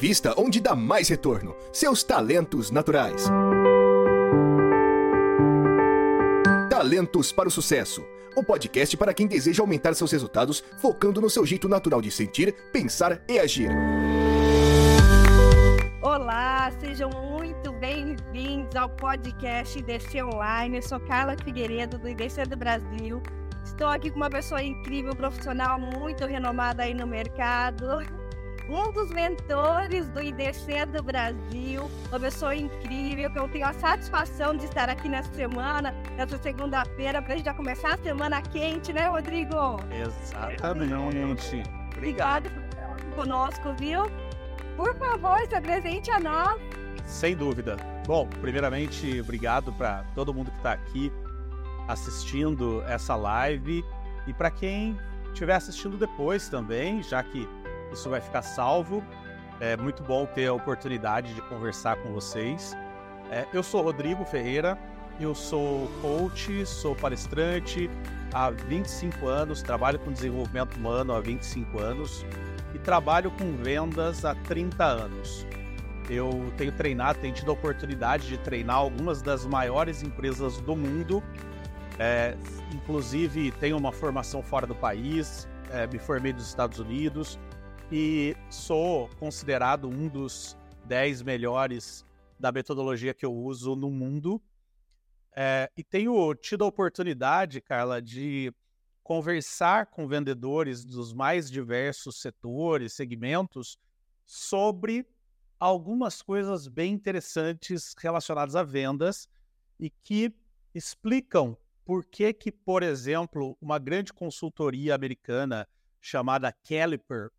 invista onde dá mais retorno: seus talentos naturais. Talentos para o Sucesso o podcast para quem deseja aumentar seus resultados focando no seu jeito natural de sentir, pensar e agir. Olá, sejam muito bem-vindos ao podcast IDC Online. Eu sou Carla Figueiredo, do IDC do Brasil. Estou aqui com uma pessoa incrível, profissional, muito renomada aí no mercado um dos mentores do IDC do Brasil, uma pessoa incrível, que eu tenho a satisfação de estar aqui nessa semana, nessa segunda-feira, para a gente já começar a semana quente, né, Rodrigo? Exatamente. Obrigado por estar aqui conosco, viu? Por favor, se apresente a nós. Sem dúvida. Bom, primeiramente, obrigado para todo mundo que está aqui assistindo essa live e para quem estiver assistindo depois também, já que isso vai ficar salvo. É muito bom ter a oportunidade de conversar com vocês. É, eu sou Rodrigo Ferreira, eu sou coach, sou palestrante há 25 anos, trabalho com desenvolvimento humano há 25 anos e trabalho com vendas há 30 anos. Eu tenho treinado, tenho tido a oportunidade de treinar algumas das maiores empresas do mundo. É, inclusive, tenho uma formação fora do país, é, me formei nos Estados Unidos, e sou considerado um dos 10 melhores da metodologia que eu uso no mundo. É, e tenho tido a oportunidade, Carla, de conversar com vendedores dos mais diversos setores, segmentos, sobre algumas coisas bem interessantes relacionadas a vendas e que explicam por que que, por exemplo, uma grande consultoria americana chamada Caliper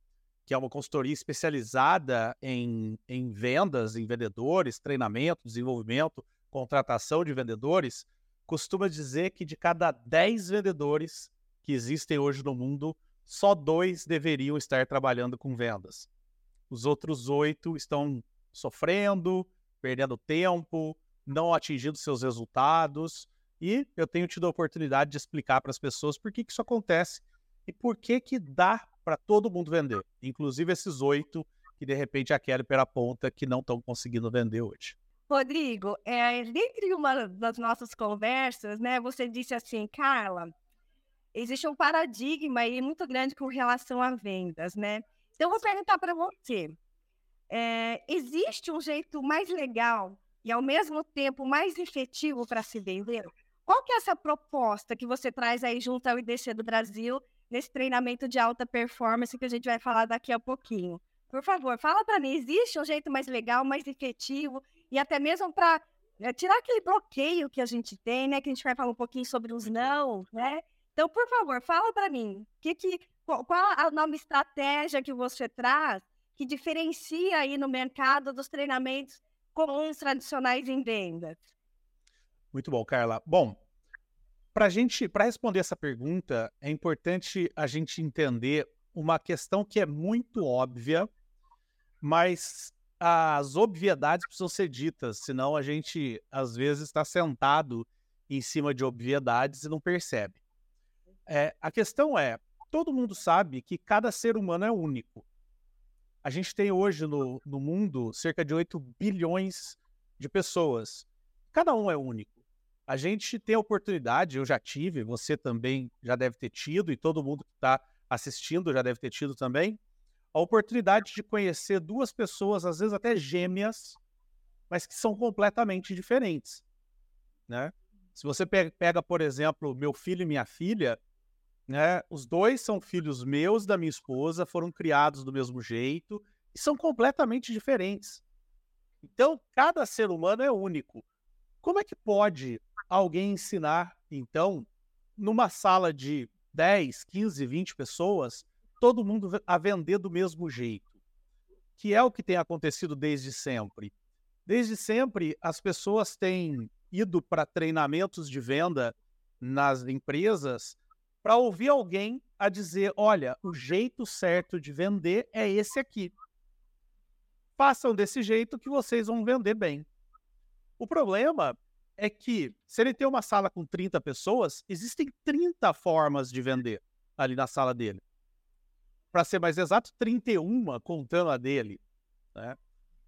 que é uma consultoria especializada em, em vendas, em vendedores, treinamento, desenvolvimento, contratação de vendedores, costuma dizer que de cada 10 vendedores que existem hoje no mundo, só dois deveriam estar trabalhando com vendas. Os outros oito estão sofrendo, perdendo tempo, não atingindo seus resultados. E eu tenho tido a oportunidade de explicar para as pessoas por que, que isso acontece e por que, que dá para todo mundo vender, inclusive esses oito que de repente a pela ponta que não estão conseguindo vender hoje. Rodrigo, é, dentre uma das nossas conversas, né, você disse assim, Carla, existe um paradigma aí muito grande com relação a vendas, né? Então, eu vou perguntar para você, é, existe um jeito mais legal e, ao mesmo tempo, mais efetivo para se vender? Qual que é essa proposta que você traz aí junto ao IDC do Brasil nesse treinamento de alta performance que a gente vai falar daqui a pouquinho. Por favor, fala para mim, existe um jeito mais legal, mais efetivo e até mesmo para né, tirar aquele bloqueio que a gente tem, né? Que a gente vai falar um pouquinho sobre os não, né? Então, por favor, fala para mim, que, que, qual, qual a nova estratégia que você traz que diferencia aí no mercado dos treinamentos comuns tradicionais em vendas? Muito bom, Carla. Bom, para gente, para responder essa pergunta, é importante a gente entender uma questão que é muito óbvia, mas as obviedades precisam ser ditas, senão a gente às vezes está sentado em cima de obviedades e não percebe. É, a questão é, todo mundo sabe que cada ser humano é único. A gente tem hoje no, no mundo cerca de 8 bilhões de pessoas. Cada um é único a gente tem a oportunidade, eu já tive, você também já deve ter tido, e todo mundo que está assistindo já deve ter tido também, a oportunidade de conhecer duas pessoas, às vezes até gêmeas, mas que são completamente diferentes. Né? Se você pega, por exemplo, meu filho e minha filha, né, os dois são filhos meus, da minha esposa, foram criados do mesmo jeito e são completamente diferentes. Então, cada ser humano é único. Como é que pode alguém ensinar, então, numa sala de 10, 15, 20 pessoas, todo mundo a vender do mesmo jeito, que é o que tem acontecido desde sempre. Desde sempre, as pessoas têm ido para treinamentos de venda nas empresas para ouvir alguém a dizer: olha, o jeito certo de vender é esse aqui. Façam desse jeito que vocês vão vender bem. O problema é que se ele tem uma sala com 30 pessoas, existem 30 formas de vender ali na sala dele. Para ser mais exato, 31 contando a dele. Né?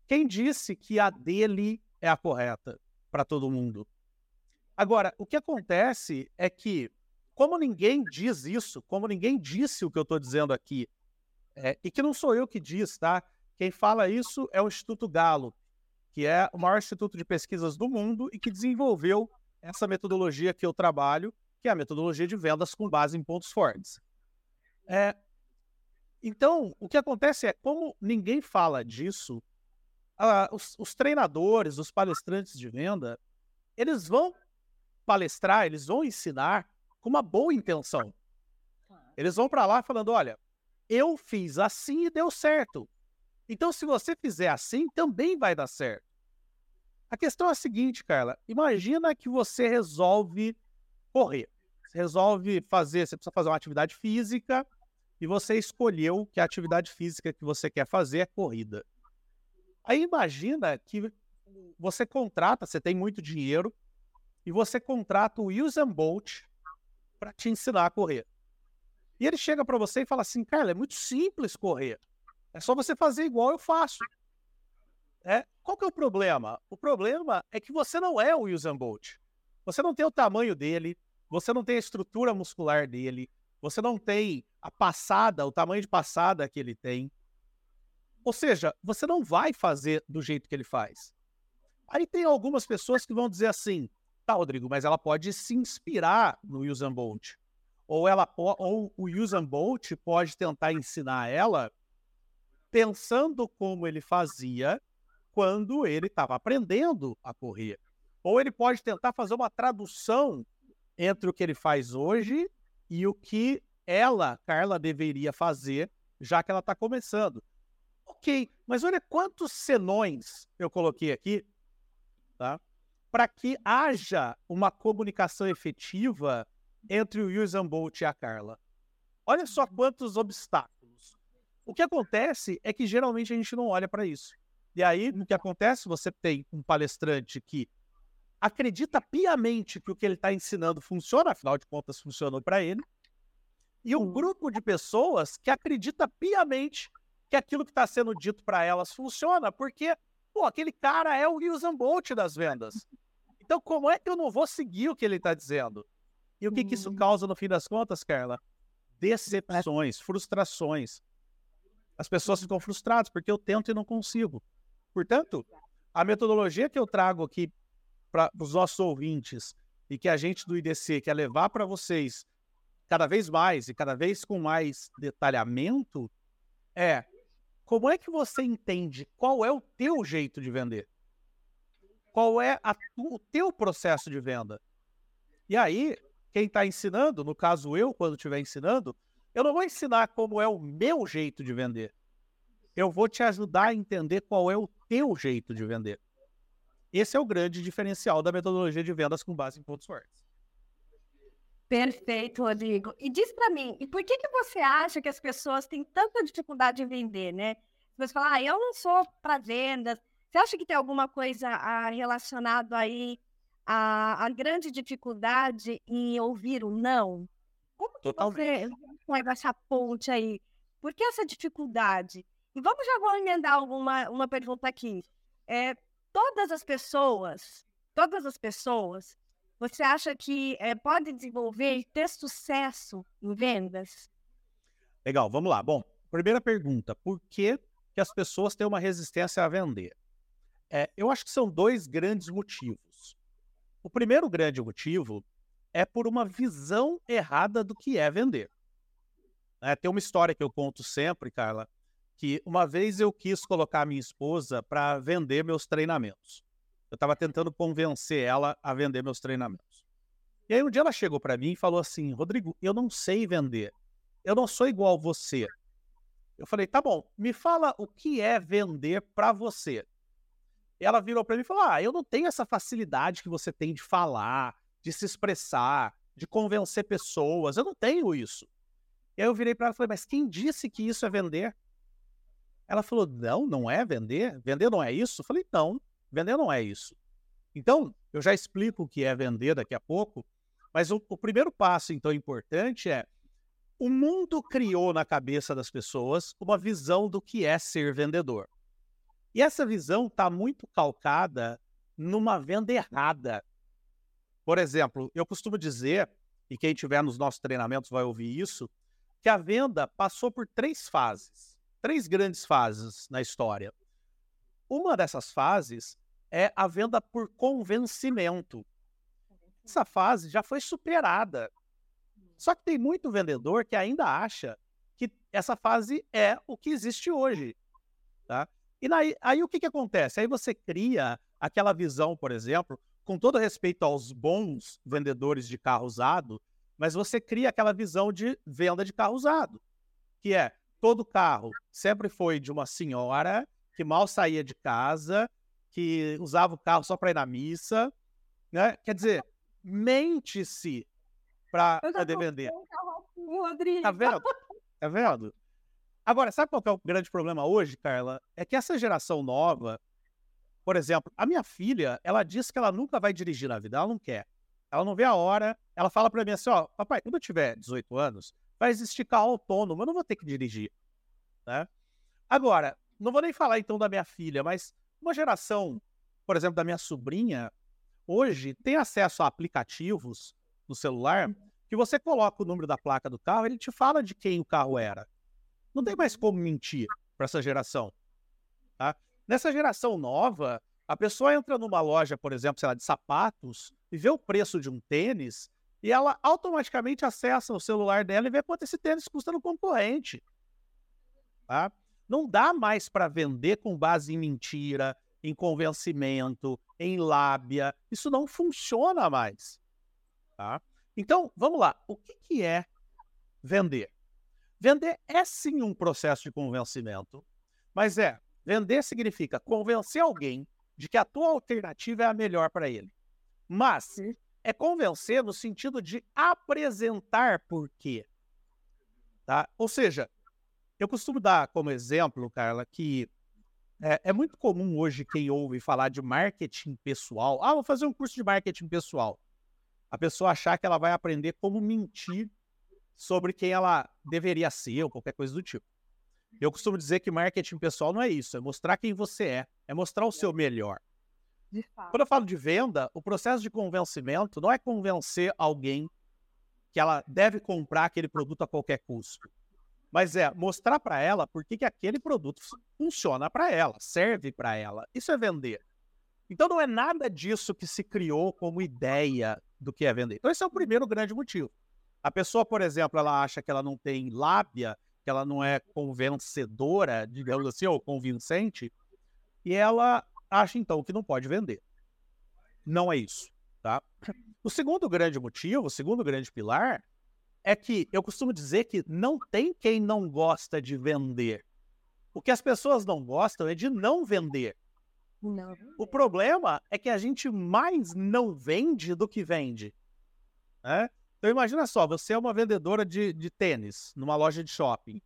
Quem disse que a dele é a correta para todo mundo? Agora, o que acontece é que, como ninguém diz isso, como ninguém disse o que eu estou dizendo aqui, é, e que não sou eu que diz, tá? Quem fala isso é o Instituto Galo, que é o maior instituto de pesquisas do mundo e que desenvolveu essa metodologia que eu trabalho, que é a metodologia de vendas com base em pontos fortes. É, então, o que acontece é, como ninguém fala disso, os, os treinadores, os palestrantes de venda, eles vão palestrar, eles vão ensinar com uma boa intenção. Eles vão para lá falando: olha, eu fiz assim e deu certo. Então, se você fizer assim, também vai dar certo. A questão é a seguinte, Carla: imagina que você resolve correr. Você resolve fazer, você precisa fazer uma atividade física e você escolheu que a atividade física que você quer fazer é corrida. Aí imagina que você contrata, você tem muito dinheiro, e você contrata o Usain Bolt para te ensinar a correr. E ele chega para você e fala assim, cara, é muito simples correr. É só você fazer igual eu faço. É, qual que é o problema? O problema é que você não é o Usain Bolt. Você não tem o tamanho dele, você não tem a estrutura muscular dele, você não tem a passada, o tamanho de passada que ele tem. Ou seja, você não vai fazer do jeito que ele faz. Aí tem algumas pessoas que vão dizer assim: tá, Rodrigo, mas ela pode se inspirar no Usain Bolt. Ou, ela, ou o Usain Bolt pode tentar ensinar ela pensando como ele fazia quando ele estava aprendendo a correr. Ou ele pode tentar fazer uma tradução entre o que ele faz hoje e o que ela, Carla, deveria fazer, já que ela está começando. Ok, mas olha quantos senões eu coloquei aqui, tá? Para que haja uma comunicação efetiva entre o Usain Bolt e a Carla. Olha só quantos obstáculos. O que acontece é que geralmente a gente não olha para isso. E aí, o que acontece? Você tem um palestrante que acredita piamente que o que ele está ensinando funciona, afinal de contas, funcionou para ele, e um grupo de pessoas que acredita piamente que aquilo que está sendo dito para elas funciona, porque, pô, aquele cara é o Usain Bolt das vendas. Então, como é que eu não vou seguir o que ele está dizendo? E o que, que isso hum. causa no fim das contas, Carla? Decepções, frustrações as pessoas ficam frustradas porque eu tento e não consigo. Portanto, a metodologia que eu trago aqui para os nossos ouvintes e que a gente do IDC quer levar para vocês cada vez mais e cada vez com mais detalhamento é como é que você entende qual é o teu jeito de vender? Qual é a, o teu processo de venda? E aí, quem está ensinando, no caso eu, quando estiver ensinando, eu não vou ensinar como é o meu jeito de vender. Eu vou te ajudar a entender qual é o teu jeito de vender. Esse é o grande diferencial da metodologia de vendas com base em pontos fortes. Perfeito, Rodrigo. E diz para mim, e por que, que você acha que as pessoas têm tanta dificuldade em vender, né? Você fala, ah, eu não sou para vendas. Você acha que tem alguma coisa ah, relacionado aí à, à grande dificuldade em ouvir o não? Como que Totalmente. você faz essa ponte aí? Por que essa dificuldade? E vamos já vou emendar alguma uma pergunta aqui. É, todas as pessoas, todas as pessoas, você acha que é, pode desenvolver e ter sucesso em vendas? Legal, vamos lá. Bom, primeira pergunta: por que, que as pessoas têm uma resistência a vender? É, eu acho que são dois grandes motivos. O primeiro grande motivo é por uma visão errada do que é vender. É, tem uma história que eu conto sempre, Carla, que uma vez eu quis colocar minha esposa para vender meus treinamentos. Eu estava tentando convencer ela a vender meus treinamentos. E aí um dia ela chegou para mim e falou assim: Rodrigo, eu não sei vender. Eu não sou igual você. Eu falei: tá bom, me fala o que é vender para você. E ela virou para mim e falou: ah, eu não tenho essa facilidade que você tem de falar, de se expressar, de convencer pessoas. Eu não tenho isso. E aí eu virei para ela e falei, mas quem disse que isso é vender? Ela falou, não, não é vender. Vender não é isso? Eu falei, não, vender não é isso. Então, eu já explico o que é vender daqui a pouco, mas o, o primeiro passo, então, importante é o mundo criou na cabeça das pessoas uma visão do que é ser vendedor. E essa visão está muito calcada numa venda errada. Por exemplo, eu costumo dizer, e quem tiver nos nossos treinamentos vai ouvir isso, que a venda passou por três fases, três grandes fases na história. Uma dessas fases é a venda por convencimento. Essa fase já foi superada. Só que tem muito vendedor que ainda acha que essa fase é o que existe hoje. Tá? E daí, aí o que, que acontece? Aí você cria aquela visão, por exemplo, com todo respeito aos bons vendedores de carro usado, mas você cria aquela visão de venda de carro usado, que é todo carro sempre foi de uma senhora que mal saía de casa, que usava o carro só para ir na missa, né? Quer dizer, mente-se para poder vender. Tá vendo? Tá vendo? Agora, sabe qual é o grande problema hoje, Carla? É que essa geração nova, por exemplo, a minha filha, ela diz que ela nunca vai dirigir na vida, ela não quer. Ela não vê a hora. Ela fala para mim assim: ó, papai, quando eu tiver 18 anos, vai existir carro autônomo, eu não vou ter que dirigir. Né? Agora, não vou nem falar então da minha filha, mas uma geração, por exemplo, da minha sobrinha, hoje tem acesso a aplicativos no celular que você coloca o número da placa do carro, ele te fala de quem o carro era. Não tem mais como mentir para essa geração. Tá? Nessa geração nova, a pessoa entra numa loja, por exemplo, sei lá, de sapatos, e vê o preço de um tênis, e ela automaticamente acessa o celular dela e vê quanto esse tênis custa no concorrente. Tá? Não dá mais para vender com base em mentira, em convencimento, em lábia. Isso não funciona mais. Tá? Então, vamos lá. O que, que é vender? Vender é sim um processo de convencimento, mas é Vender significa convencer alguém de que a tua alternativa é a melhor para ele. Mas é convencer no sentido de apresentar por quê. Tá? Ou seja, eu costumo dar como exemplo, Carla, que é, é, muito comum hoje quem ouve falar de marketing pessoal. Ah, vou fazer um curso de marketing pessoal. A pessoa achar que ela vai aprender como mentir sobre quem ela deveria ser ou qualquer coisa do tipo. Eu costumo dizer que marketing pessoal não é isso, é mostrar quem você é, é mostrar o seu melhor. Quando eu falo de venda, o processo de convencimento não é convencer alguém que ela deve comprar aquele produto a qualquer custo, mas é mostrar para ela por que, que aquele produto funciona para ela, serve para ela. Isso é vender. Então não é nada disso que se criou como ideia do que é vender. Então esse é o primeiro grande motivo. A pessoa, por exemplo, ela acha que ela não tem lábia que ela não é convencedora, digamos assim, ou convincente, e ela acha então que não pode vender. Não é isso, tá? O segundo grande motivo, o segundo grande pilar, é que eu costumo dizer que não tem quem não gosta de vender. O que as pessoas não gostam é de não vender. Não. O problema é que a gente mais não vende do que vende. Né? Então imagina só, você é uma vendedora de, de tênis numa loja de shopping.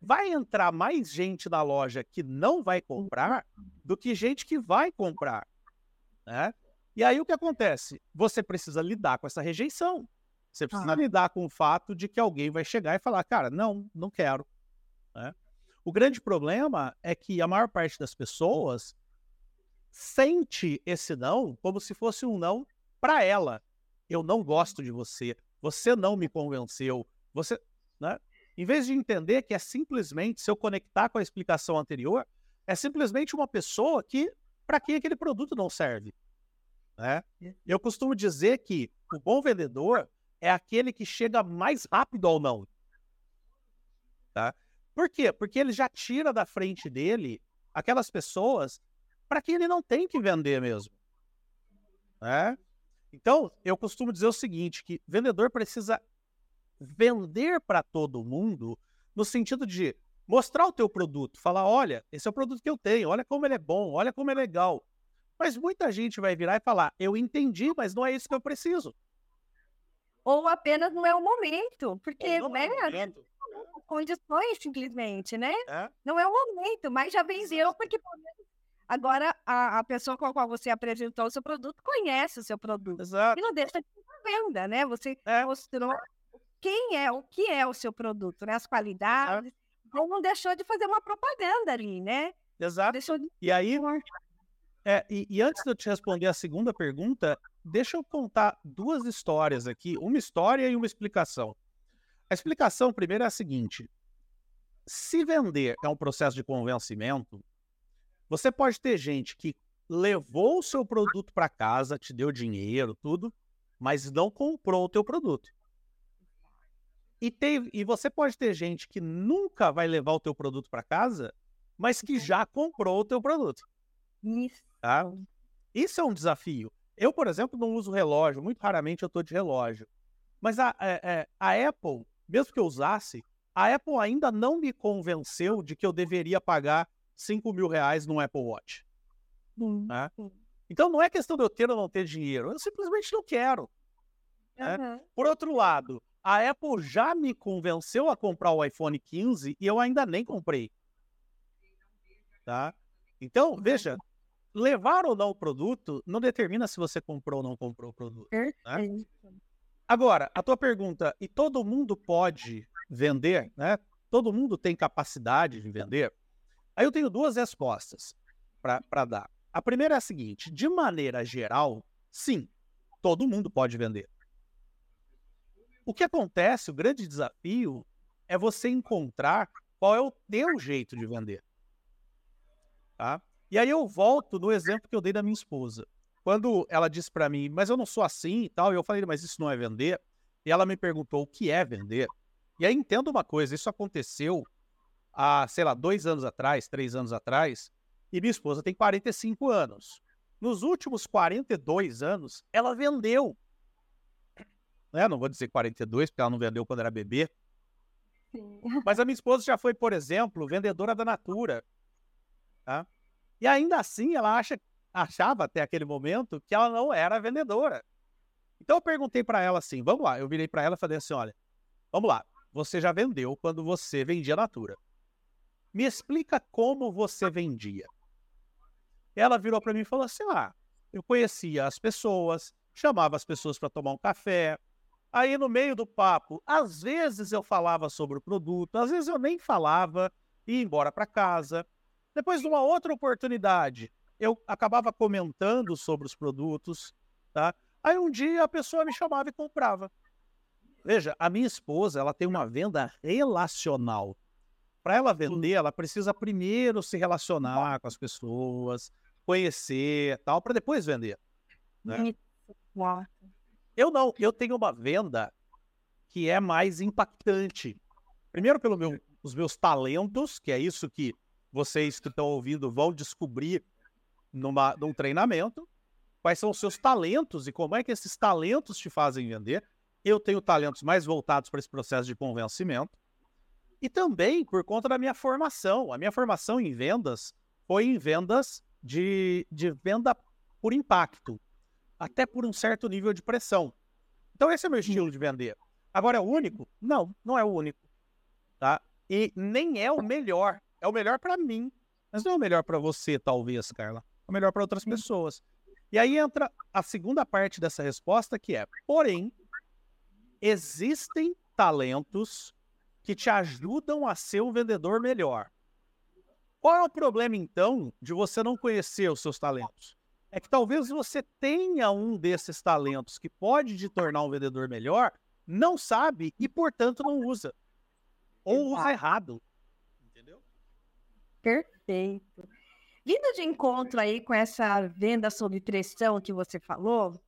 Vai entrar mais gente na loja que não vai comprar do que gente que vai comprar. Né? E aí o que acontece? Você precisa lidar com essa rejeição. Você precisa ah. lidar com o fato de que alguém vai chegar e falar, cara, não, não quero. Né? O grande problema é que a maior parte das pessoas sente esse não como se fosse um não para ela. Eu não gosto de você, você não me convenceu. Você, né? Em vez de entender que é simplesmente, se eu conectar com a explicação anterior, é simplesmente uma pessoa que para quem aquele produto não serve. Né? Eu costumo dizer que o bom vendedor é aquele que chega mais rápido ao não. Tá? Por quê? Porque ele já tira da frente dele aquelas pessoas para quem ele não tem que vender mesmo. Né? Então, eu costumo dizer o seguinte, que vendedor precisa vender para todo mundo no sentido de mostrar o teu produto, falar, olha, esse é o produto que eu tenho, olha como ele é bom, olha como é legal. Mas muita gente vai virar e falar, eu entendi, mas não é isso que eu preciso. Ou apenas não é o momento, porque, não né, é momento. condições simplesmente, né? É? Não é o momento, mas já vendeu porque Agora, a, a, pessoa com a qual você apresentou o seu produto conhece o seu produto. Exato. E não deixa de venda, né? Você é. mostrou quem é, o que é o seu produto, né? As qualidades. Exato. Então, não deixou de fazer uma propaganda ali, né? exato. Deixou de E aí, é, e, e antes de eu te responder a segunda pergunta, deixa eu contar duas histórias aqui, uma história e uma explicação. A explicação primeiro é a seguinte: se vender é um processo de convencimento, você pode ter gente que levou o seu produto para casa, te deu dinheiro, tudo, mas não comprou o teu produto. E, tem, e você pode ter gente que nunca vai levar o teu produto para casa, mas que já comprou o teu produto. Isso. Tá? Isso é um desafio. Eu, por exemplo, não uso relógio, muito raramente eu estou de relógio. Mas a, é, é, a Apple, mesmo que eu usasse, a Apple ainda não me convenceu de que eu deveria pagar 5 mil reais num Apple Watch. Sim. né? Então não é questão de eu ter ou não ter dinheiro, eu simplesmente não quero. É. Aham. Por outro lado, a Apple já me convenceu a comprar o iPhone 15 e eu ainda nem comprei. Tá? Então, veja, levar ou não o produto não determina se você comprou ou não comprou o produto. Perfeito. Agora, a tua pergunta, e todo mundo pode vender, né? Todo mundo tem capacidade de vender? Aí eu tenho duas respostas para dar. A primeira é a seguinte: de maneira geral, sim, todo mundo pode vender. O que acontece, o grande desafio, é você encontrar qual é o teu jeito de vender. Tá? E aí eu volto no exemplo que eu dei da minha esposa. Quando ela disse para mim, mas eu não sou assim e tal, e eu falei, mas isso não é vender. E ela me perguntou o que é vender. E aí entenda uma coisa, isso aconteceu há, sei lá, dois anos atrás, três anos atrás, e minha esposa tem 45 anos. Nos últimos 42 anos, ela vendeu. Né? Não vou dizer 42, porque ela não vendeu quando era bebê, Sim. mas a minha esposa já foi, por exemplo, vendedora da Natura. tá? E ainda assim, ela acha, achava até aquele momento que ela não era vendedora. Então eu perguntei para ela assim, vamos lá, eu virei para ela e falei assim, olha, vamos lá, você já vendeu quando você vendia Natura. Me explica como você vendia. Ela virou para mim e falou assim, ah, eu conhecia as pessoas, chamava as pessoas para tomar um café, Aí no meio do papo, às vezes eu falava sobre o produto, às vezes eu nem falava e ia embora para casa. Depois de uma outra oportunidade, eu acabava comentando sobre os produtos, tá? Aí um dia a pessoa me chamava e comprava. Veja, a minha esposa, ela tem uma venda relacional. Para ela vender, ela precisa primeiro se relacionar com as pessoas, conhecer, tal, para depois vender. né? Eu não, eu tenho uma venda que é mais impactante. Primeiro, pelos meu, os meus talentos, que é isso que vocês que estão ouvindo vão descobrir numa, num treinamento. Quais são os seus talentos e como é que esses talentos te fazem vender. Eu tenho talentos mais voltados para esse processo de convencimento. E também por conta da minha formação. A minha formação em vendas foi em vendas de, de venda por impacto até por um certo nível de pressão. Então esse é o meu estilo de vender. Agora é o único? Não, não é o único, tá? E nem é o melhor. É o melhor para mim, mas não é o melhor para você, talvez, Carla. É o melhor para outras pessoas. E aí entra a segunda parte dessa resposta, que é: porém, existem talentos que te ajudam a ser um vendedor melhor. Qual é o problema, então, de você não conhecer os seus talentos? é que talvez você tenha um desses talentos que pode te tornar um vendedor melhor, não sabe e, portanto, não usa. Ou usa errado. Entendeu? Perfeito. Vindo de encontro aí com essa venda sob pressão que você falou,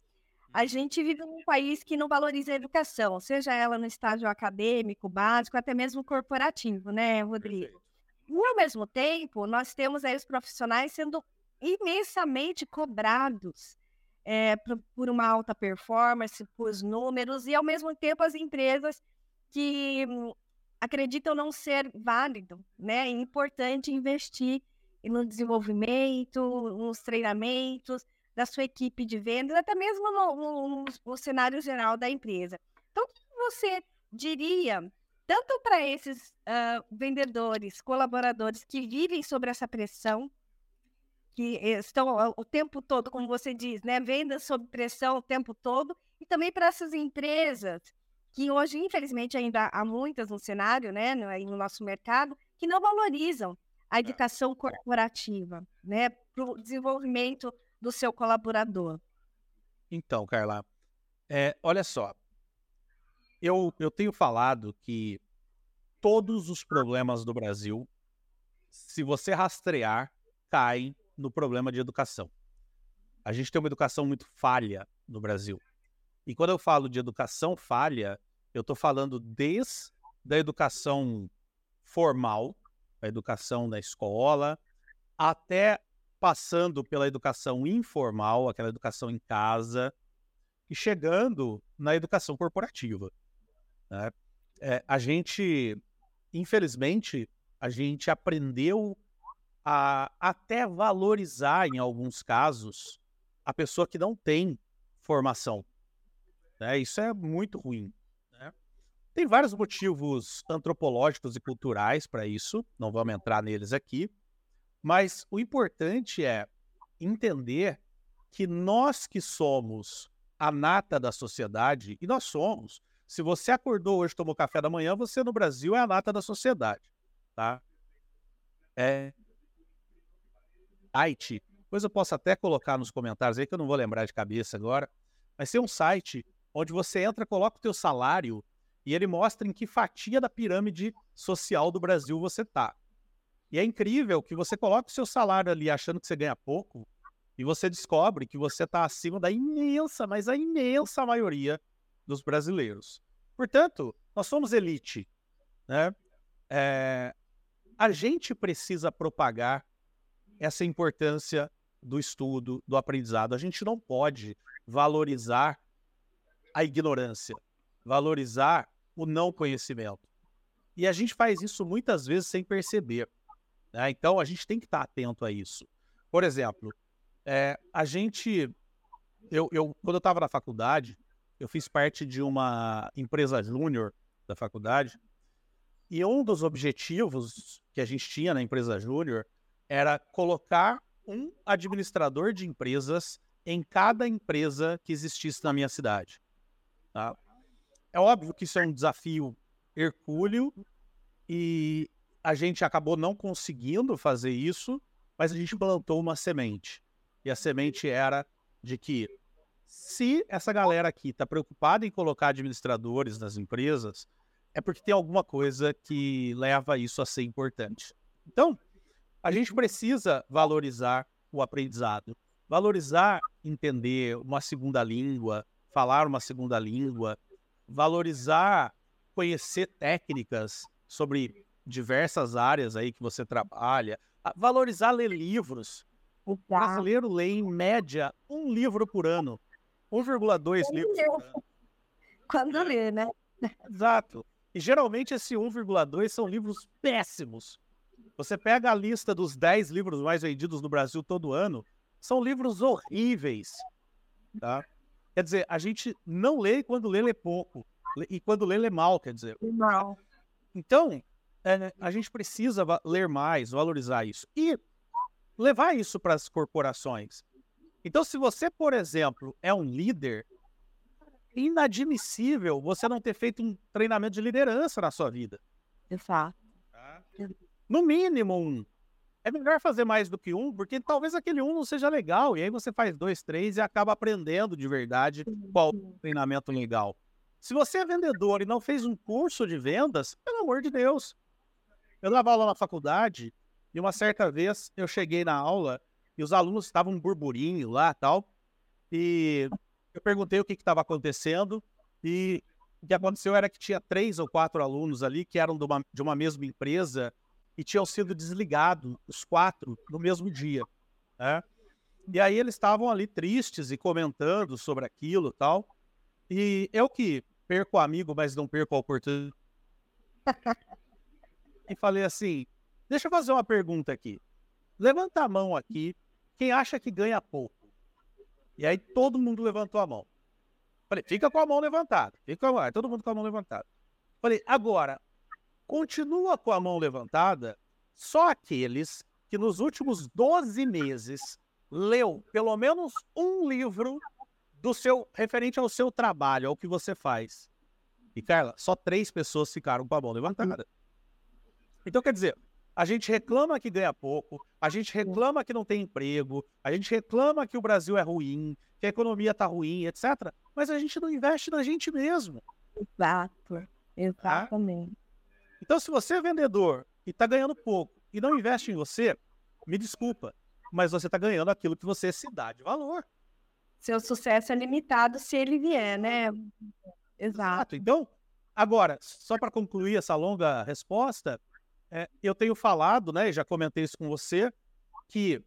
a gente vive num país que não valoriza a educação, seja ela no estágio acadêmico, básico, até mesmo corporativo, né, Rodrigo? E, ao mesmo tempo, nós temos aí os profissionais sendo imensamente cobrados é, por, uma alta performance, por os números, e ao mesmo tempo as empresas que hum, acreditam não ser válido, né? É importante investir no desenvolvimento, nos treinamentos da sua equipe de vendas, até mesmo no, no, no cenário geral da empresa. Então, o que você diria, tanto para esses uh, vendedores, colaboradores que vivem sobre essa pressão, que estão o tempo todo, como você diz, né, vendas sob pressão o tempo todo, e também para essas empresas que hoje, infelizmente, ainda há muitas no cenário, né, no, no nosso mercado, que não valorizam a educação corporativa, né, para o desenvolvimento do seu colaborador? Então, Carla, é, olha só, eu, eu tenho falado que todos os problemas do Brasil, se você rastrear, caem no problema de educação. A gente tem uma educação muito falha no Brasil. E quando eu falo de educação falha, eu estou falando desde a educação formal, a educação na escola, até passando pela educação informal, aquela educação em casa, e chegando na educação corporativa. Né? É, a gente, infelizmente, a gente aprendeu a até valorizar, em alguns casos, a pessoa que não tem formação. Né? Isso é muito ruim. Né? Tem vários motivos antropológicos e culturais para isso, não vamos entrar neles aqui, mas o importante é entender que nós que somos a nata da sociedade, e nós somos, se você acordou hoje tomou café da manhã, você no Brasil é a nata da sociedade, tá? É... Haiti, depois eu posso até colocar nos comentários aí, que eu não vou lembrar de cabeça agora. Mas tem um site onde você entra, coloca o teu salário e ele mostra em que fatia da pirâmide social do Brasil você tá. E é incrível que você coloca o seu salário ali achando que você ganha pouco e você descobre que você está acima da imensa, mas a imensa maioria dos brasileiros. Portanto, nós somos elite. Né? É, a gente precisa propagar essa importância do estudo, do aprendizado. A gente não pode valorizar a ignorância, valorizar o não conhecimento. E a gente faz isso muitas vezes sem perceber. Né? Então a gente tem que estar atento a isso. Por exemplo, é, a gente. Eu, eu, quando eu estava na faculdade, eu fiz parte de uma empresa júnior da faculdade. E um dos objetivos que a gente tinha na empresa júnior era colocar um administrador de empresas em cada empresa que existisse na minha cidade. Tá? É óbvio que isso é um desafio hercúleo e a gente acabou não conseguindo fazer isso, mas a gente plantou uma semente. E a semente era de que se essa galera aqui está preocupada em colocar administradores nas empresas, é porque tem alguma coisa que leva isso a ser importante. Então, a gente precisa valorizar o aprendizado, valorizar entender uma segunda língua, falar uma segunda língua, valorizar conhecer técnicas sobre diversas áreas aí que você trabalha, valorizar ler livros. O brasileiro lê em média um livro por ano, 1,2 livros por ano. Quando lê, né? Exato. E geralmente esse 1,2 são livros péssimos. Você pega a lista dos 10 livros mais vendidos no Brasil todo ano, são livros horríveis. Tá? Quer dizer, a gente não lê e quando lê, lê pouco. E quando lê, lê mal, quer dizer. Não. Então, é, a gente precisa ler mais, valorizar isso. E levar isso para as corporações. Então, se você, por exemplo, é um líder, é inadmissível você não ter feito um treinamento de liderança na sua vida. Exato. Tá? No mínimo um. É melhor fazer mais do que um, porque talvez aquele um não seja legal. E aí você faz dois, três e acaba aprendendo de verdade qual o treinamento legal. Se você é vendedor e não fez um curso de vendas, pelo amor de Deus. Eu dava aula na faculdade e uma certa vez eu cheguei na aula e os alunos estavam um burburinho lá tal. E eu perguntei o que estava acontecendo e o que aconteceu era que tinha três ou quatro alunos ali que eram de uma, de uma mesma empresa e tinham sido desligados, os quatro, no mesmo dia. Né? E aí eles estavam ali tristes e comentando sobre aquilo tal. E eu que perco amigo, mas não perco a oportunidade. e falei assim: deixa eu fazer uma pergunta aqui. Levanta a mão aqui, quem acha que ganha pouco. E aí todo mundo levantou a mão. Falei, fica com a mão levantada. Fica com a mão. Todo mundo com a mão levantada. Falei, agora, continua com a mão levantada só aqueles que nos últimos 12 meses leu pelo menos um livro do seu referente ao seu trabalho, ao que você faz. E Carla, só três pessoas ficaram com a mão levantada. Então quer dizer, A gente reclama que ganha pouco, a gente reclama que não tem emprego, a gente reclama que o Brasil é ruim, que a economia está ruim, etc. Mas a gente não investe na gente mesmo. Exato, exatamente. Tá? Então, se você é vendedor e está ganhando pouco e não investe em você, me desculpa, mas você está ganhando aquilo que você se dá de valor. Seu sucesso é limitado se ele vier, né? Exato. Exato. Então, agora, só para concluir essa longa resposta, é, eu tenho falado, né, já comentei isso com você, que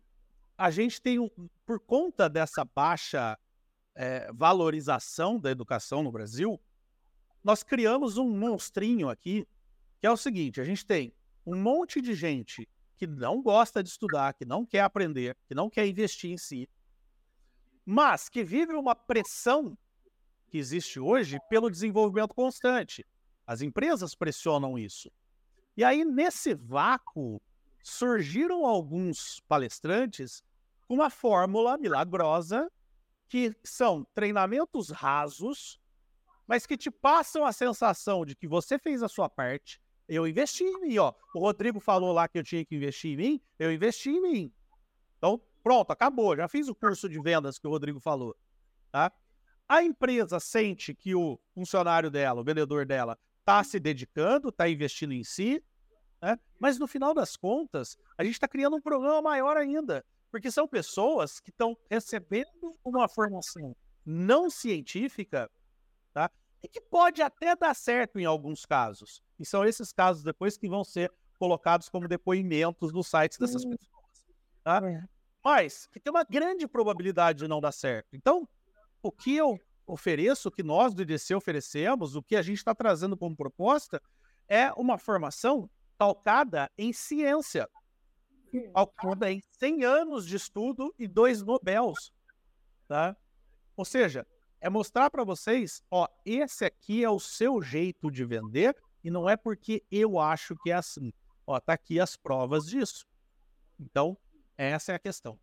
a gente tem, por conta dessa baixa é, valorização da educação no Brasil, nós criamos um monstrinho aqui, que é o seguinte: a gente tem um monte de gente que não gosta de estudar, que não quer aprender, que não quer investir em si, mas que vive uma pressão que existe hoje pelo desenvolvimento constante. As empresas pressionam isso. E aí, nesse vácuo, surgiram alguns palestrantes com uma fórmula milagrosa que são treinamentos rasos, mas que te passam a sensação de que você fez a sua parte, eu investi em mim, ó. O Rodrigo falou lá que eu tinha que investir em mim, eu investi em mim. Então, pronto, acabou. Já fiz o curso de vendas que o Rodrigo falou, tá? A empresa sente que o funcionário dela, o vendedor dela, está se dedicando, está investindo em si, né? mas no final das contas, a gente está criando um problema maior ainda, porque são pessoas que estão recebendo uma formação não científica, tá? e que pode até dar certo em alguns casos. E são esses casos depois que vão ser colocados como depoimentos nos sites dessas hum. pessoas. Tá? É. Mas que tem uma grande probabilidade de não dar certo. Então, o que eu ofereço, o que nós do IDC oferecemos, o que a gente está trazendo como proposta, é uma formação calcada em ciência, calcada em 100 anos de estudo e dois Nobels. Tá? Ou seja, é mostrar para vocês, ó, esse aqui é o seu jeito de vender e não é porque eu acho que é assim. Ó, tá aqui as provas disso. Então, essa é a questão.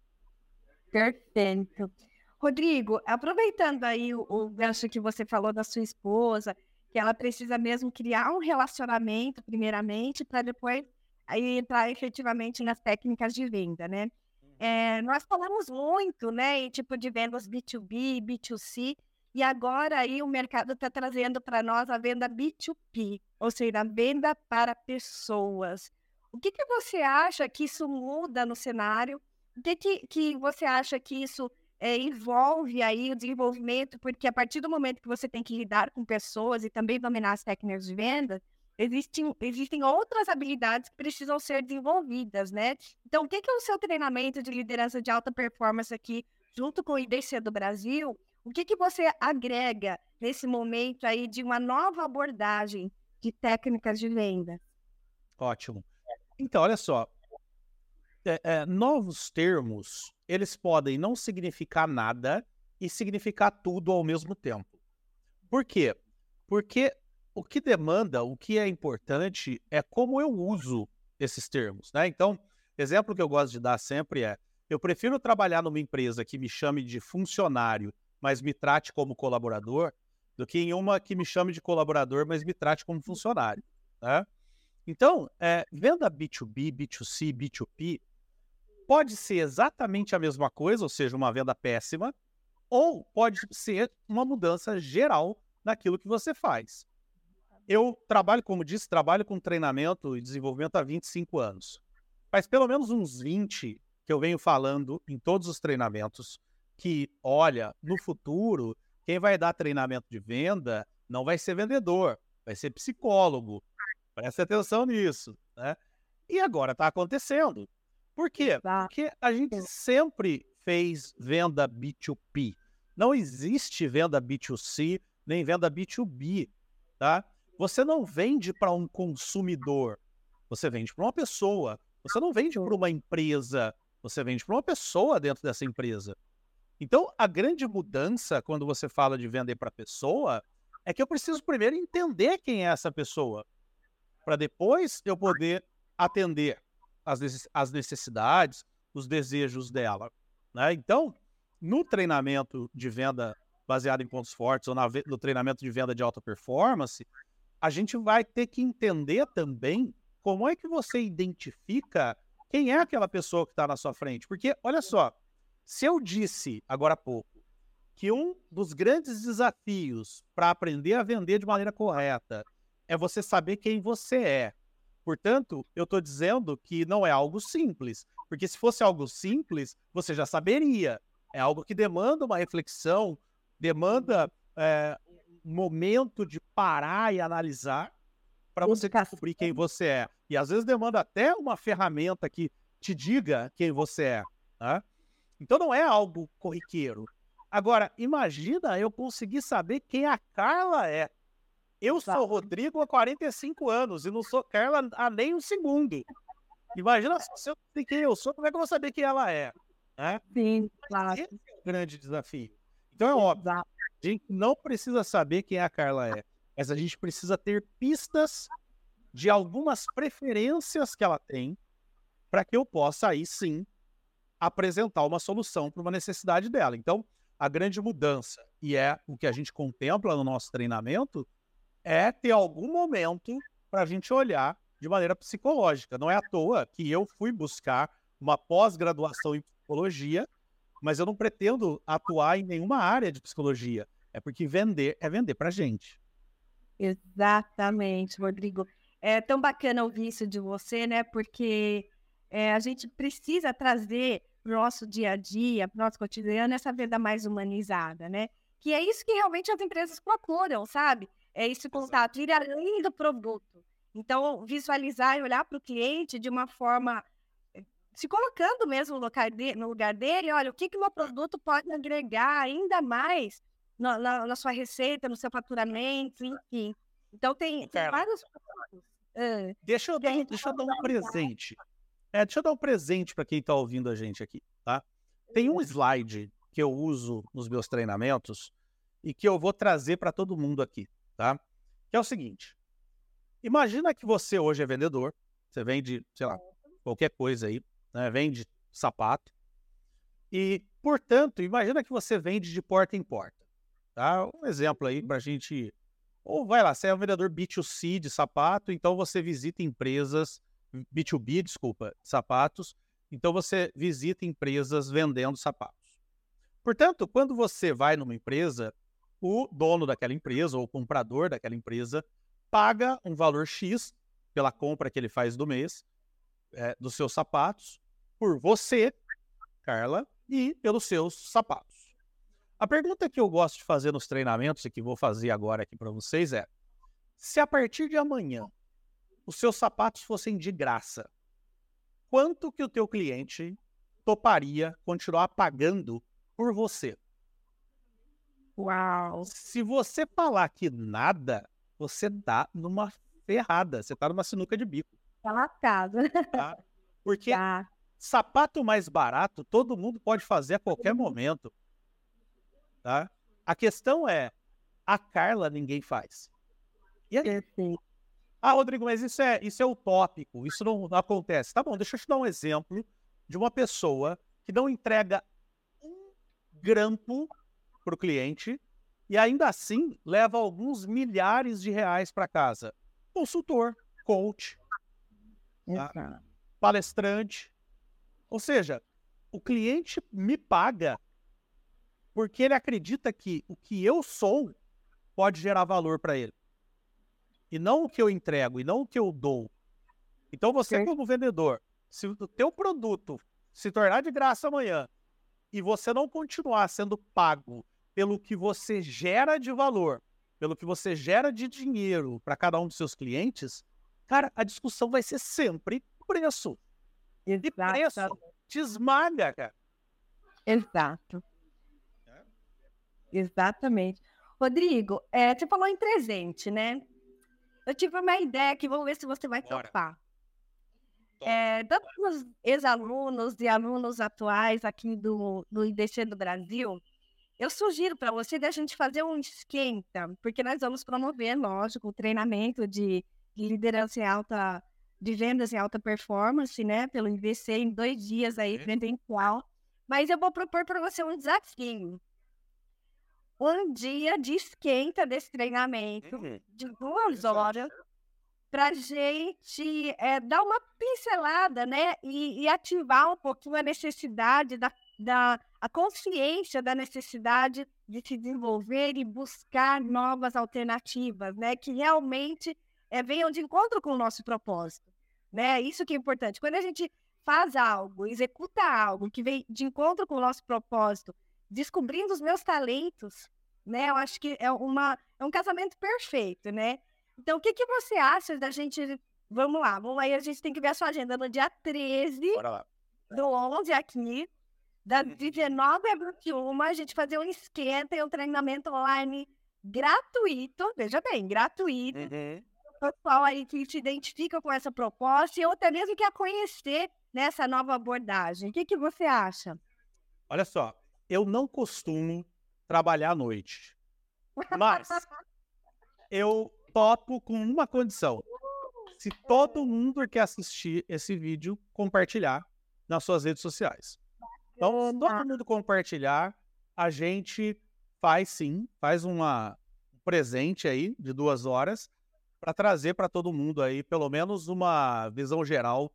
Perfeito. Rodrigo, aproveitando aí o, o gancho que você falou da sua esposa, que ela precisa mesmo criar um relacionamento, primeiramente, para depois aí entrar efetivamente nas técnicas de venda, né? É, nós falamos muito, né, em tipo de vendas B2B, B2C, e agora aí o mercado está trazendo para nós a venda B2P, ou seja, a venda para pessoas. O que, que você acha que isso muda no cenário? O que, que, que você acha que isso é, envolve aí o desenvolvimento? Porque a partir do momento que você tem que lidar com pessoas e também dominar as técnicas de venda, existem, existem outras habilidades que precisam ser desenvolvidas, né? Então, o que, é o seu treinamento de liderança de alta performance aqui, junto com o IDC do Brasil, o que, que você agrega nesse momento aí de uma nova abordagem de técnicas de venda? Ótimo. Então, olha só. É, é, novos termos, eles podem não significar nada e significar tudo ao mesmo tempo. Por quê? Porque o que demanda, o que é importante é como eu uso esses termos, né? Então, exemplo que eu gosto de dar sempre é: eu prefiro trabalhar numa empresa que me chame de funcionário mas me trate como colaborador, do que em uma que me chame de colaborador, mas me trate como funcionário. Né? Então, é, venda B2B, B2C, B2P pode ser exatamente a mesma coisa, ou seja, uma venda péssima, ou pode ser uma mudança geral naquilo que você faz. Eu trabalho, como disse, trabalho com treinamento e desenvolvimento há 25 anos. Faz pelo menos uns 20 que eu venho falando em todos os treinamentos que, olha, no futuro, quem vai dar treinamento de venda não vai ser vendedor, vai ser psicólogo. Preste atenção nisso, né? E agora está acontecendo. Por quê? Porque a gente sempre fez venda B2B. Não existe venda B2C nem venda B2B, tá? Você não vende para um consumidor, você vende para uma pessoa. Você não vende para uma empresa, você vende para uma pessoa dentro dessa empresa. Então, a grande mudança quando você fala de vender para pessoa é que eu preciso primeiro entender quem é essa pessoa, para depois eu poder atender as necessidades, os desejos dela. Né? Então, no treinamento de venda baseado em pontos fortes ou no treinamento de venda de alta performance, a gente vai ter que entender também como é que você identifica quem é aquela pessoa que está na sua frente? Porque, olha só, se eu disse agora há pouco que um dos grandes desafios para aprender a vender de maneira correta é você saber quem você é. Portanto, eu estou dizendo que não é algo simples, porque se fosse algo simples, você já saberia. É algo que demanda uma reflexão, demanda é, um momento de parar e analisar para você descobrir quem você é. E às vezes demanda até uma ferramenta que te diga quem você é. Né? Então não é algo corriqueiro. Agora, imagina eu conseguir saber quem a Carla é. Eu sou Rodrigo há 45 anos e não sou Carla há nem um segundo. Imagina se eu sei quem eu sou, como é que eu vou saber quem ela é? Né? Sim, claro. Esse é o grande desafio. Então é óbvio, a gente não precisa saber quem a Carla é, mas a gente precisa ter pistas de algumas preferências que ela tem para que eu possa aí sim apresentar uma solução para uma necessidade dela. Então, a grande mudança, e é o que a gente contempla no nosso treinamento, é ter algum momento para a gente olhar de maneira psicológica. Não é à toa que eu fui buscar uma pós-graduação em psicologia, mas eu não pretendo atuar em nenhuma área de psicologia. É porque vender é vender para gente. Exatamente, Rodrigo. É tão bacana ouvir isso de você, né? Porque é, a gente precisa trazer para o nosso dia a dia, para o nosso cotidiano, essa vida mais humanizada, né? Que é isso que realmente as empresas procuram, sabe? É esse contato, ir além do produto. Então, visualizar e olhar para o cliente de uma forma eh, se colocando mesmo no lugar, de, no lugar dele, olha, o que, que o meu produto pode agregar ainda mais na, na, na sua receita, no seu faturamento, enfim. Então, tem, tem vários. Uh, deixa, eu, deixa eu dar um presente. É, deixa eu dar um presente para quem está ouvindo a gente aqui, tá? Tem um slide que eu uso nos meus treinamentos e que eu vou trazer para todo mundo aqui, tá? Que é o seguinte: imagina que você hoje é vendedor, você vende, sei lá, qualquer coisa aí, né? Vende sapato e, portanto, imagina que você vende de porta em porta, tá? Um exemplo aí para a gente. Ou vai lá, você é um vendedor B2C de sapato, então você visita empresas B2B, desculpa, sapatos. Então você visita empresas vendendo sapatos. Portanto, quando você vai numa empresa, o dono daquela empresa ou o comprador daquela empresa paga um valor X pela compra que ele faz do mês é, dos seus sapatos por você, Carla, e pelos seus sapatos. A pergunta que eu gosto de fazer nos treinamentos e que vou fazer agora aqui para vocês é: se a partir de amanhã os seus sapatos fossem de graça, quanto que o teu cliente toparia continuar pagando por você? Uau! Se você falar que nada, você tá numa ferrada, você tá numa sinuca de bico. Tá lascado. Tá? Porque tá. sapato mais barato todo mundo pode fazer a qualquer momento. Tá? A questão é, a Carla ninguém faz. E aí? Ah, Rodrigo, mas isso é, isso é utópico, isso não, não acontece. Tá bom, deixa eu te dar um exemplo de uma pessoa que não entrega um grampo para o cliente e ainda assim leva alguns milhares de reais para casa. Consultor, coach, tá? palestrante. Ou seja, o cliente me paga porque ele acredita que o que eu sou pode gerar valor para ele e não o que eu entrego, e não o que eu dou. Então você, Sim. como vendedor, se o teu produto se tornar de graça amanhã e você não continuar sendo pago pelo que você gera de valor, pelo que você gera de dinheiro para cada um dos seus clientes, cara, a discussão vai ser sempre preço. Exato. E preço te esmaga, cara. Exato. É? Exatamente. Rodrigo, é, você falou em presente, né? Eu tive uma ideia aqui, vamos ver se você vai Bora. topar. É, tanto os ex-alunos e alunos atuais aqui do, do IDC do Brasil, eu sugiro para você da gente fazer um esquenta, porque nós vamos promover, lógico, o treinamento de, de liderança em alta, de vendas em alta performance, né, pelo IDC em dois dias aí, presencial. Mas eu vou propor para você um desafio um dia de esquenta desse treinamento, uhum. de duas horas, para a gente é, dar uma pincelada, né? E, e, ativar um pouquinho a necessidade da, da a consciência da necessidade de se desenvolver e buscar novas alternativas, né? Que realmente é, venham de encontro com o nosso propósito, né? Isso que é importante. Quando a gente faz algo, executa algo que vem de encontro com o nosso propósito, descobrindo os meus talentos, né? Eu acho que é, uma, é um casamento perfeito, né? Então, o que, que você acha da gente. Vamos lá, vamos aí, a gente tem que ver a sua agenda no dia 13 do 11 aqui, das 19 a 21, a gente fazer um esquenta e um treinamento online gratuito, veja bem, gratuito. Uhum. O pessoal aí que se identifica com essa proposta e ou até mesmo quer conhecer nessa nova abordagem. O que, que você acha? Olha só, eu não costumo trabalhar à noite, mas eu topo com uma condição. Se todo mundo que assistir esse vídeo compartilhar nas suas redes sociais. Então, se todo mundo compartilhar, a gente faz sim, faz uma, um presente aí de duas horas para trazer para todo mundo aí pelo menos uma visão geral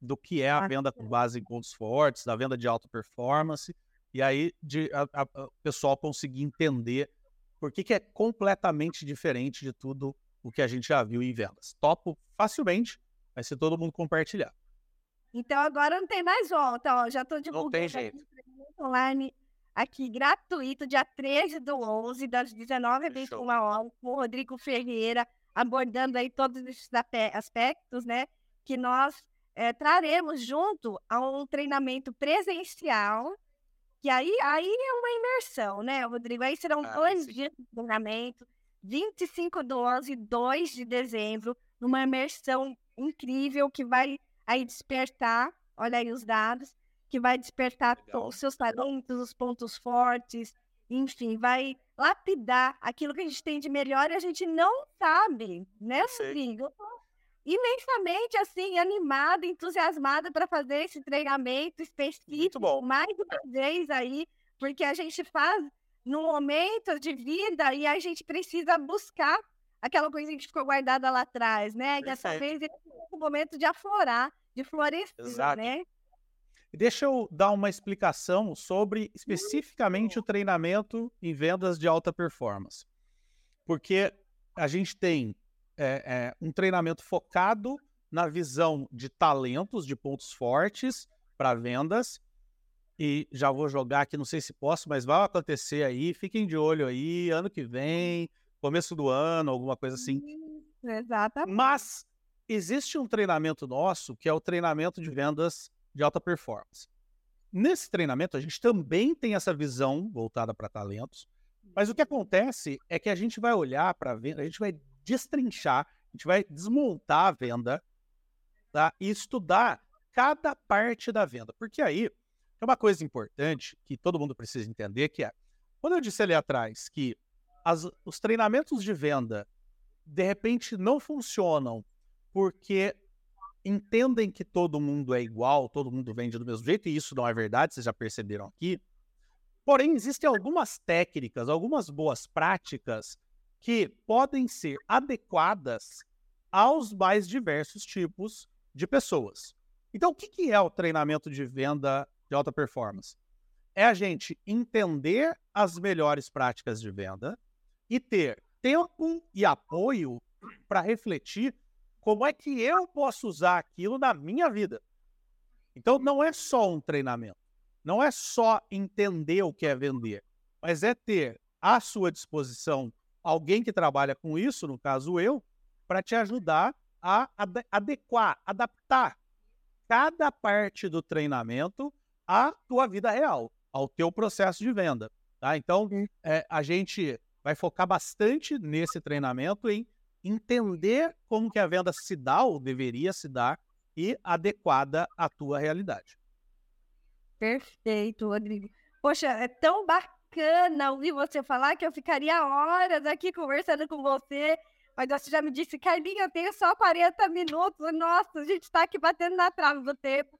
do que é a venda com base em pontos fortes, da venda de alta performance, e aí de a, a, o pessoal conseguir entender por que, é completamente diferente de tudo o que a gente já viu em vendas. Topo facilmente, mas se todo mundo compartilhar. Então agora não tem mais volta, ó. Já estou divulgando não tem jeito. online aqui gratuito, dia 13 do 11, das 19 às 21 horas, com o Rodrigo Ferreira, abordando aí todos esses aspectos, né? Que nós é, traremos junto a um treinamento presencial que aí, aí é uma imersão, né, Rodrigo? Aí serão ah, dois sim. dias de treinamento, 25 do 11 e 2 de dezembro, numa imersão incrível que vai aí despertar, olha aí os dados, que vai despertar os seus talentos, os pontos fortes, enfim, vai lapidar aquilo que a gente tem de melhor e a gente não sabe, né, Rodrigo? Eu imensamente assim, animada, entusiasmada para fazer esse treinamento específico mais uma vez aí, porque a gente faz no momento de vida e a gente precisa buscar aquela coisa que ficou guardada lá atrás, né? Que essa vez é o momento de aflorar, de florescer, Exato. né? Deixa eu dar uma explicação sobre especificamente o treinamento em vendas de alta performance. Porque a gente tem é, é, um treinamento focado na visão de talentos, de pontos fortes para vendas. E já vou jogar aqui, não sei se posso, mas vai acontecer aí. Fiquem de olho aí, ano que vem, começo do ano, alguma coisa assim. Exatamente. Mas existe um treinamento nosso que é o treinamento de vendas de alta performance. Nesse treinamento, a gente também tem essa visão voltada para talentos, mas o que acontece é que a gente vai olhar para a venda, a gente vai destrinchar, a gente vai desmontar a venda tá? e estudar cada parte da venda. Porque aí é uma coisa importante que todo mundo precisa entender, que é, quando eu disse ali atrás que as, os treinamentos de venda de repente não funcionam porque entendem que todo mundo é igual, todo mundo vende do mesmo jeito, e isso não é verdade, vocês já perceberam aqui. Porém, existem algumas técnicas, algumas boas práticas que podem ser adequadas aos mais diversos tipos de pessoas. Então, o que é o treinamento de venda de alta performance? É a gente entender as melhores práticas de venda e ter tempo e apoio para refletir como é que eu posso usar aquilo na minha vida. Então, não é só um treinamento, não é só entender o que é vender, mas é ter à sua disposição alguém que trabalha com isso, no caso eu, para te ajudar a adequar, adaptar cada parte do treinamento à tua vida real, ao teu processo de venda. Tá? Então, é, a gente vai focar bastante nesse treinamento em entender como que a venda se dá ou deveria se dar e adequada à tua realidade. Perfeito, Rodrigo. Poxa, é tão bacana bacana ouvir você falar que eu ficaria horas aqui conversando com você. Mas você já me disse, Carlinha, eu tenho só 40 minutos. Nossa, a gente está aqui batendo na trave do tempo.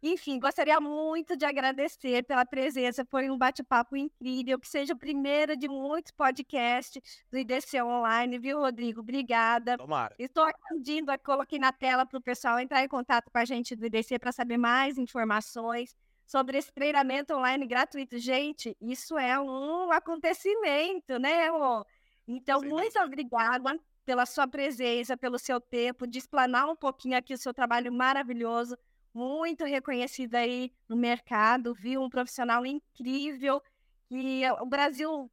Enfim, gostaria muito de agradecer pela presença. Foi um bate-papo incrível. Que seja o primeiro de muitos podcasts do IDC Online, viu, Rodrigo? Obrigada. Tomara. Estou pedindo, coloquei na tela para o pessoal entrar em contato com a gente do IDC para saber mais informações sobre esse treinamento online gratuito. Gente, isso é um acontecimento, né, Rô? Então, Sim. muito obrigada pela sua presença, pelo seu tempo, de explanar um pouquinho aqui o seu trabalho maravilhoso muito reconhecida aí no mercado, viu? Um profissional incrível que o Brasil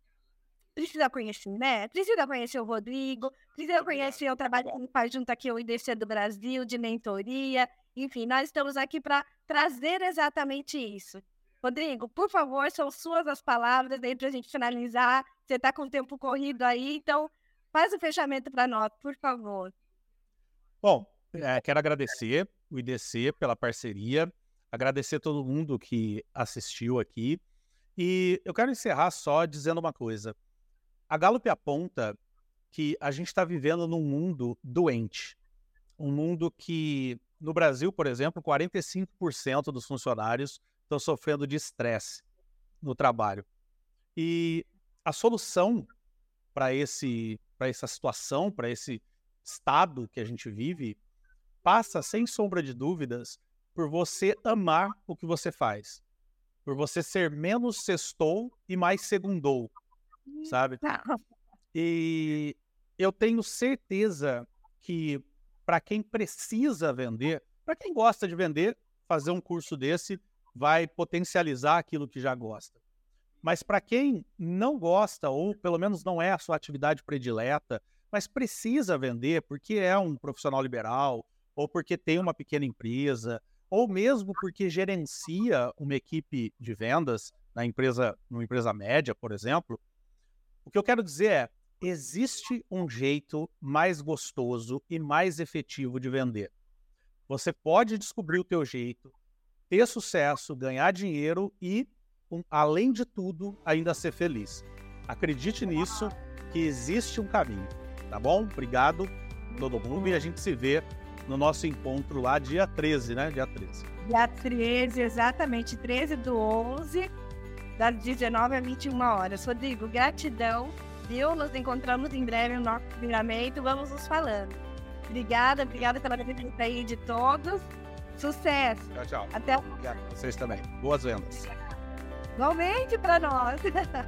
precisa conhecer, né? Precisa conhecer o Rodrigo, precisa conhecer o trabalho que ele faz junto aqui ao IDC do Brasil, de mentoria. Enfim, nós estamos aqui para trazer exatamente isso. Rodrigo, por favor, são suas as palavras aí para a gente finalizar. Você está com o tempo corrido aí, então faz o fechamento para nós, por favor. Bom, é, quero agradecer o IDC pela parceria, agradecer todo mundo que assistiu aqui. E eu quero encerrar só dizendo uma coisa. A Gallup aponta que a gente está vivendo num mundo doente. Um mundo que, no Brasil, por exemplo, 45% dos funcionários estão sofrendo de estresse no trabalho. E a solução para esse para essa situação, para esse estado que a gente vive, passa, sem sombra de dúvidas, por você amar o que você faz. Por você ser menos sextou e mais segundou, sabe? E eu tenho certeza que para quem precisa vender, para quem gosta de vender, fazer um curso desse vai potencializar aquilo que já gosta. Mas para quem não gosta, ou pelo menos não é a sua atividade predileta, mas precisa vender porque é um profissional liberal, ou porque tem uma pequena empresa, ou mesmo porque gerencia uma equipe de vendas na empresa, numa empresa média, por exemplo, o que eu quero dizer é, existe um jeito mais gostoso e mais efetivo de vender. Você pode descobrir o teu jeito, ter sucesso, ganhar dinheiro e, um, além de tudo, ainda ser feliz. Acredite nisso, que existe um caminho, tá bom? Obrigado todo mundo e a gente se vê no nosso encontro lá, dia 13, né? Dia 13. Dia 13, exatamente, 13 do 11, das 19 às 21 horas. Rodrigo, gratidão, viu? Nos encontramos em breve no nosso treinamento, vamos nos falando. Obrigada, obrigada pela presença aí de todos. Sucesso. Tchau, tchau. Até. Obrigado. Vocês também. Boas vendas. Igualmente para nós.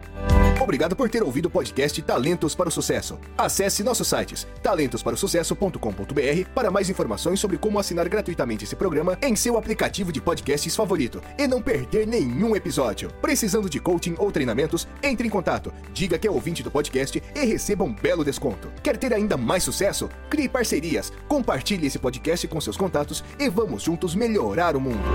Obrigado por ter ouvido o podcast Talentos para o Sucesso. Acesse nossos sites talentosparosucesso.com.br para mais informações sobre como assinar gratuitamente esse programa em seu aplicativo de podcasts favorito e não perder nenhum episódio. Precisando de coaching ou treinamentos, entre em contato, diga que é ouvinte do podcast e receba um belo desconto. Quer ter ainda mais sucesso? Crie parcerias, compartilhe esse podcast com seus contatos e vamos juntos melhorar o mundo.